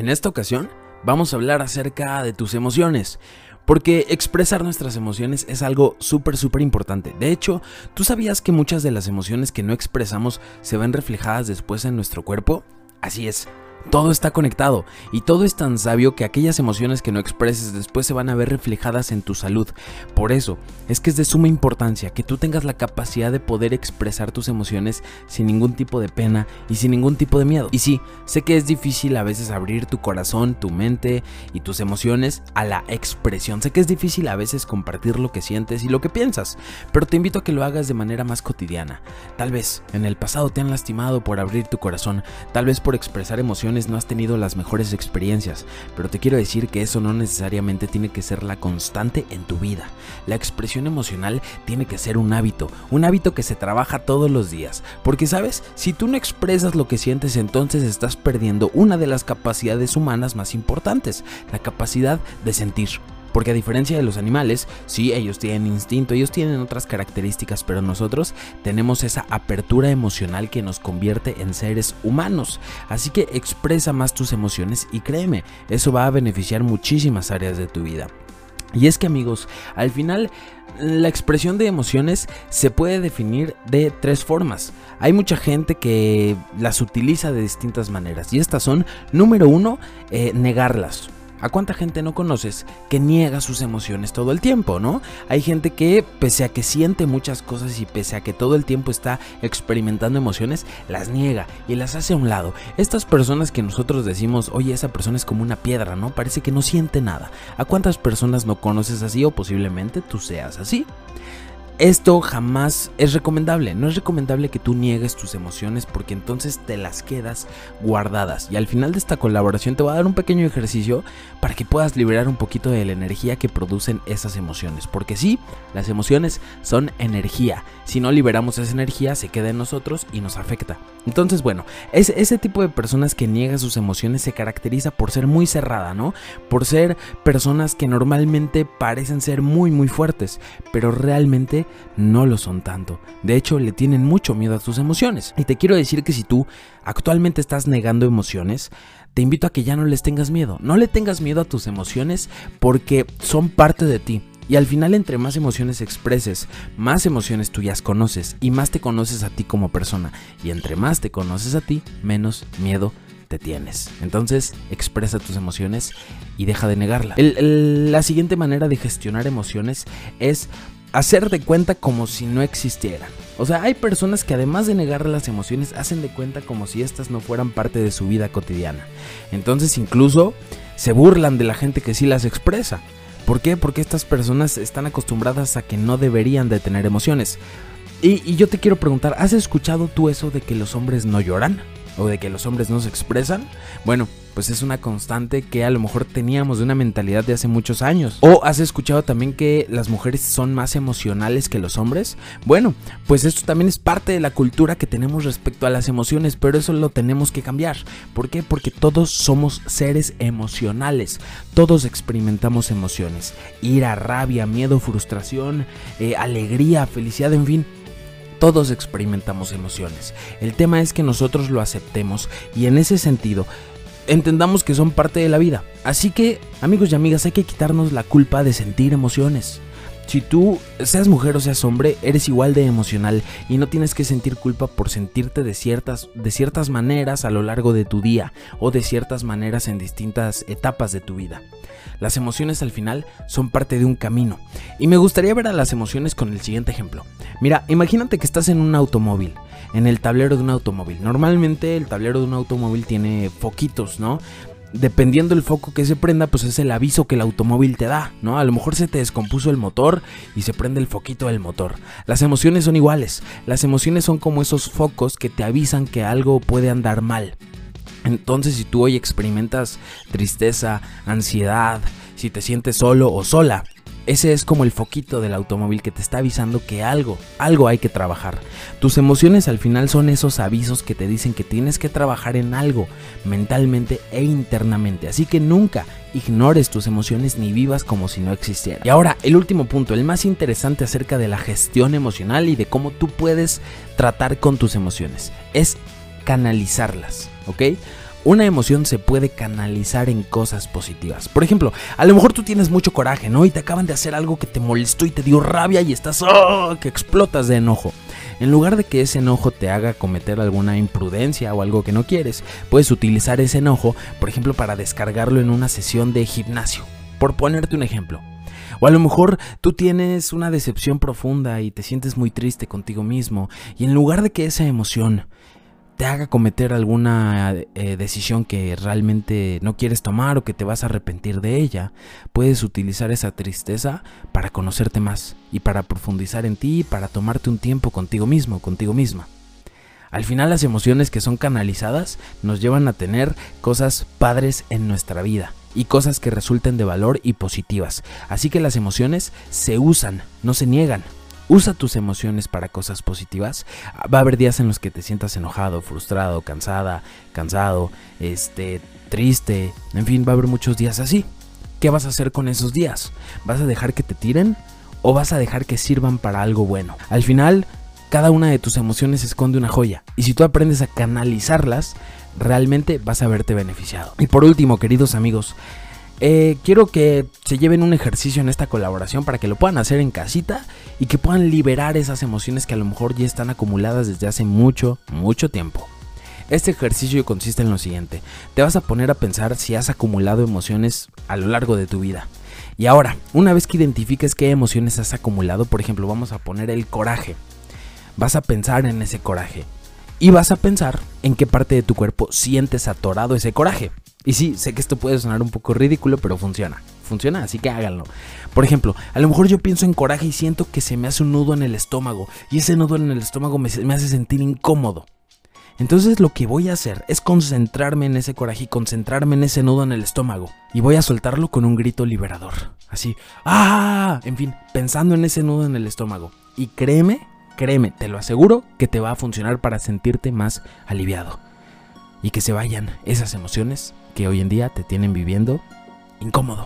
En esta ocasión vamos a hablar acerca de tus emociones. Porque expresar nuestras emociones es algo súper, súper importante. De hecho, ¿tú sabías que muchas de las emociones que no expresamos se ven reflejadas después en nuestro cuerpo? Así es, todo está conectado y todo es tan sabio que aquellas emociones que no expreses después se van a ver reflejadas en tu salud. Por eso es que es de suma importancia que tú tengas la capacidad de poder expresar tus emociones sin ningún tipo de pena y sin ningún tipo de miedo. Y sí, sé que es difícil a veces abrir tu corazón, tu mente y tus emociones a la expresión. Sé que es difícil a veces compartir lo que sientes y lo que piensas, pero te invito a que lo hagas de manera más cotidiana. Tal vez en el pasado te han lastimado por abrir tu corazón, tal vez por expresar emociones no has tenido las mejores experiencias, pero te quiero decir que eso no necesariamente tiene que ser la constante en tu vida. La expresión emocional tiene que ser un hábito, un hábito que se trabaja todos los días, porque sabes, si tú no expresas lo que sientes, entonces estás perdiendo una de las capacidades humanas más importantes, la capacidad de sentir. Porque a diferencia de los animales, sí, ellos tienen instinto, ellos tienen otras características, pero nosotros tenemos esa apertura emocional que nos convierte en seres humanos. Así que expresa más tus emociones y créeme, eso va a beneficiar muchísimas áreas de tu vida. Y es que amigos, al final la expresión de emociones se puede definir de tres formas. Hay mucha gente que las utiliza de distintas maneras y estas son, número uno, eh, negarlas. ¿A cuánta gente no conoces que niega sus emociones todo el tiempo, no? Hay gente que, pese a que siente muchas cosas y pese a que todo el tiempo está experimentando emociones, las niega y las hace a un lado. Estas personas que nosotros decimos, oye, esa persona es como una piedra, ¿no? Parece que no siente nada. ¿A cuántas personas no conoces así o posiblemente tú seas así? Esto jamás es recomendable. No es recomendable que tú niegues tus emociones porque entonces te las quedas guardadas. Y al final de esta colaboración te voy a dar un pequeño ejercicio para que puedas liberar un poquito de la energía que producen esas emociones. Porque sí, las emociones son energía. Si no liberamos esa energía, se queda en nosotros y nos afecta. Entonces, bueno, ese, ese tipo de personas que niegan sus emociones se caracteriza por ser muy cerrada, ¿no? Por ser personas que normalmente parecen ser muy, muy fuertes, pero realmente no lo son tanto. De hecho, le tienen mucho miedo a tus emociones. Y te quiero decir que si tú actualmente estás negando emociones, te invito a que ya no les tengas miedo. No le tengas miedo a tus emociones porque son parte de ti. Y al final entre más emociones expreses, más emociones tuyas conoces y más te conoces a ti como persona. Y entre más te conoces a ti, menos miedo te tienes. Entonces, expresa tus emociones y deja de negarla. la siguiente manera de gestionar emociones es hacer de cuenta como si no existieran. O sea, hay personas que además de negar las emociones, hacen de cuenta como si estas no fueran parte de su vida cotidiana. Entonces incluso se burlan de la gente que sí las expresa. ¿Por qué? Porque estas personas están acostumbradas a que no deberían de tener emociones. Y yo te quiero preguntar, ¿has escuchado tú eso de que los hombres no lloran? ¿O de que los hombres no se expresan? Bueno, pues es una constante que a lo mejor teníamos de una mentalidad de hace muchos años. ¿O has escuchado también que las mujeres son más emocionales que los hombres? Bueno, pues esto también es parte de la cultura que tenemos respecto a las emociones, pero eso lo tenemos que cambiar. ¿Por qué? Porque todos somos seres emocionales, todos experimentamos emociones, ira, rabia, miedo, frustración, eh, alegría, felicidad, en fin. Todos experimentamos emociones. El tema es que nosotros lo aceptemos y en ese sentido entendamos que son parte de la vida. Así que, amigos y amigas, hay que quitarnos la culpa de sentir emociones. Si tú, seas mujer o seas hombre, eres igual de emocional y no tienes que sentir culpa por sentirte de ciertas, de ciertas maneras a lo largo de tu día o de ciertas maneras en distintas etapas de tu vida. Las emociones al final son parte de un camino. Y me gustaría ver a las emociones con el siguiente ejemplo. Mira, imagínate que estás en un automóvil, en el tablero de un automóvil. Normalmente el tablero de un automóvil tiene foquitos, ¿no? Dependiendo del foco que se prenda, pues es el aviso que el automóvil te da, ¿no? A lo mejor se te descompuso el motor y se prende el foquito del motor. Las emociones son iguales. Las emociones son como esos focos que te avisan que algo puede andar mal. Entonces, si tú hoy experimentas tristeza, ansiedad, si te sientes solo o sola, ese es como el foquito del automóvil que te está avisando que algo, algo hay que trabajar. Tus emociones al final son esos avisos que te dicen que tienes que trabajar en algo, mentalmente e internamente. Así que nunca ignores tus emociones ni vivas como si no existieran. Y ahora, el último punto, el más interesante acerca de la gestión emocional y de cómo tú puedes tratar con tus emociones, es canalizarlas, ¿ok? Una emoción se puede canalizar en cosas positivas. Por ejemplo, a lo mejor tú tienes mucho coraje, ¿no? Y te acaban de hacer algo que te molestó y te dio rabia y estás ¡oh! que explotas de enojo. En lugar de que ese enojo te haga cometer alguna imprudencia o algo que no quieres, puedes utilizar ese enojo, por ejemplo, para descargarlo en una sesión de gimnasio. Por ponerte un ejemplo. O a lo mejor tú tienes una decepción profunda y te sientes muy triste contigo mismo y en lugar de que esa emoción te haga cometer alguna eh, decisión que realmente no quieres tomar o que te vas a arrepentir de ella, puedes utilizar esa tristeza para conocerte más y para profundizar en ti y para tomarte un tiempo contigo mismo, contigo misma. Al final las emociones que son canalizadas nos llevan a tener cosas padres en nuestra vida y cosas que resulten de valor y positivas. Así que las emociones se usan, no se niegan. Usa tus emociones para cosas positivas. Va a haber días en los que te sientas enojado, frustrado, cansada, cansado, este, triste, en fin, va a haber muchos días así. ¿Qué vas a hacer con esos días? ¿Vas a dejar que te tiren o vas a dejar que sirvan para algo bueno? Al final, cada una de tus emociones esconde una joya y si tú aprendes a canalizarlas, realmente vas a verte beneficiado. Y por último, queridos amigos, eh, quiero que se lleven un ejercicio en esta colaboración para que lo puedan hacer en casita y que puedan liberar esas emociones que a lo mejor ya están acumuladas desde hace mucho, mucho tiempo. Este ejercicio consiste en lo siguiente, te vas a poner a pensar si has acumulado emociones a lo largo de tu vida. Y ahora, una vez que identifiques qué emociones has acumulado, por ejemplo, vamos a poner el coraje, vas a pensar en ese coraje y vas a pensar en qué parte de tu cuerpo sientes atorado ese coraje. Y sí, sé que esto puede sonar un poco ridículo, pero funciona. Funciona, así que háganlo. Por ejemplo, a lo mejor yo pienso en coraje y siento que se me hace un nudo en el estómago. Y ese nudo en el estómago me, hace sentir incómodo. Entonces lo que voy a hacer es concentrarme en ese coraje y concentrarme en ese nudo en el estómago. Y voy a soltarlo con un grito liberador. Así, ¡ah! En fin, pensando en ese nudo en el estómago. Y créeme, créeme, te lo aseguro que te va a funcionar para sentirte más aliviado. Y que se vayan esas emociones que hoy en día te tienen viviendo incómodo.